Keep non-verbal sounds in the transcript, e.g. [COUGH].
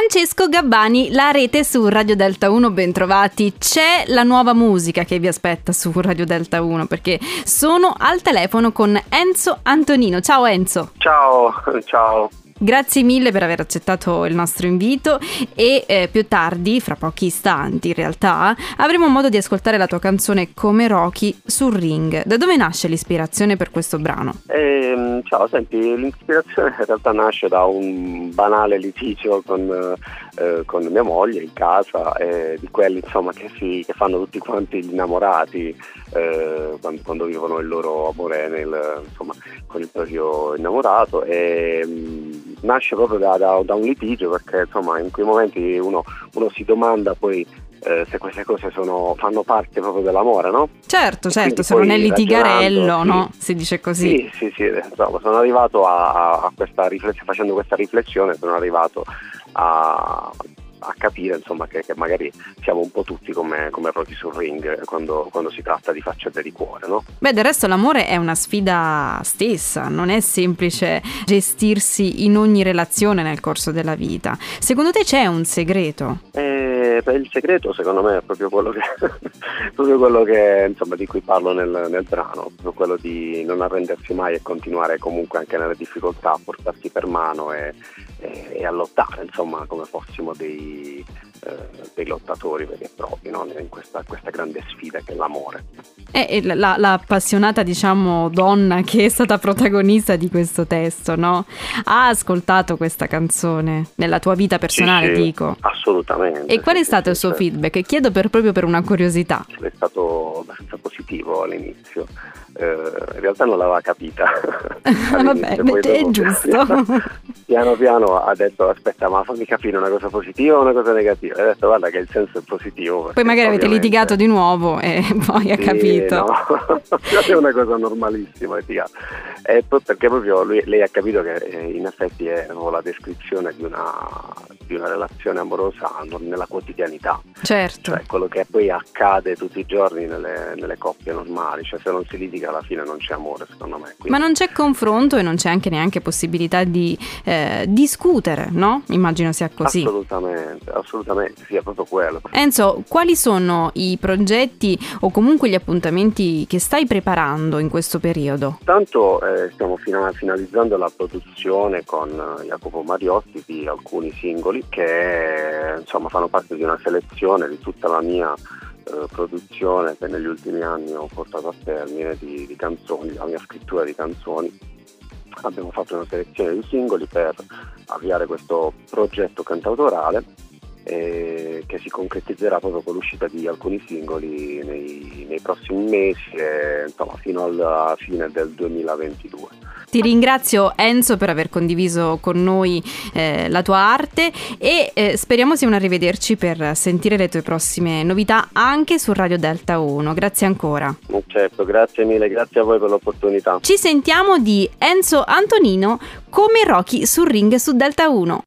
Francesco Gabbani, la rete su Radio Delta 1, bentrovati. C'è la nuova musica che vi aspetta su Radio Delta 1 perché sono al telefono con Enzo Antonino. Ciao Enzo. Ciao, ciao. Grazie mille per aver accettato il nostro invito e eh, più tardi, fra pochi istanti in realtà, avremo modo di ascoltare la tua canzone Come Rocky sul ring. Da dove nasce l'ispirazione per questo brano? Eh, ciao, senti, l'ispirazione in realtà nasce da un banale litigio con, eh, con mia moglie in casa, di quelli insomma che, si, che, fanno tutti quanti gli innamorati eh, quando, quando, vivono il loro amore nel, insomma, con il proprio innamorato. E, mm, nasce proprio da, da, da, un litigio perché insomma in quei momenti uno, uno si domanda poi eh, se queste cose sono, fanno parte proprio dell'amore, no? Certo, certo, se non è litigarello, no? Si dice così. Sì, sì, sì, insomma, sono arrivato a, a questa riflessione, facendo questa riflessione sono arrivato a, a capire insomma, che, che, magari siamo un po' tutti come, come Rocky sul ring quando, quando, si tratta di faccende di cuore. No? Beh, del resto l'amore è una sfida stessa, non è semplice gestirsi in ogni relazione nel corso della vita. Secondo te c'è un segreto? Eh, il segreto secondo me è proprio quello che, [LAUGHS] proprio quello che insomma, di cui parlo nel, nel brano, quello di non arrendersi mai e continuare comunque anche nelle difficoltà a portarsi per mano e, e, e a lottare insomma come fossimo dei, dei lottatori veri e propri no? in questa, questa, grande sfida che è l'amore. E la, la, appassionata diciamo donna che è stata protagonista di questo testo no? ha ascoltato questa canzone nella tua vita personale sì, sì, dico? Assolutamente. E qual è stato sì, il suo certo. feedback? Chiedo per, proprio per una curiosità. È stato abbastanza positivo all'inizio eh, in realtà non l'aveva capita. [LAUGHS] Ah, vabbè, è giusto. [LAUGHS] Piano piano ha detto aspetta ma fammi capire una cosa positiva o una cosa negativa. E ha detto guarda che il senso è positivo. Poi magari avete litigato di nuovo e [LAUGHS] poi sì, ha capito. No, [LAUGHS] è una cosa normalissima. E poi perché proprio lui, lei ha capito che eh, in effetti è la descrizione di una, di una relazione amorosa nella quotidianità. Certo. Cioè quello che poi accade tutti i giorni nelle, nelle coppie normali. Cioè se non si litiga alla fine non c'è amore secondo me. Quindi... Ma non c'è confronto e non c'è anche neanche possibilità di eh, discutere, no? Immagino sia così. Assolutamente, assolutamente, sì, è proprio quello. Enzo, quali sono i progetti o comunque gli appuntamenti che stai preparando in questo periodo? Tanto eh, stiamo fina- finalizzando la produzione con eh, Jacopo Mariotti di alcuni singoli che insomma fanno parte di una selezione di tutta la mia eh, produzione che negli ultimi anni ho portato a termine di, di canzoni, la mia scrittura di canzoni. Abbiamo fatto una selezione di singoli per avviare questo progetto cantautorale eh, che si concretizzerà proprio con l'uscita di alcuni singoli nei, nei prossimi mesi e insomma, fino alla fine del 2022. Ti ringrazio Enzo per aver condiviso con noi eh, la tua arte e eh, speriamo sia un arrivederci per sentire le tue prossime novità anche su Radio Delta 1. Grazie ancora. Certo, grazie mille, grazie a voi per l'opportunità. Ci sentiamo di Enzo Antonino come Rocky sul ring su Delta 1.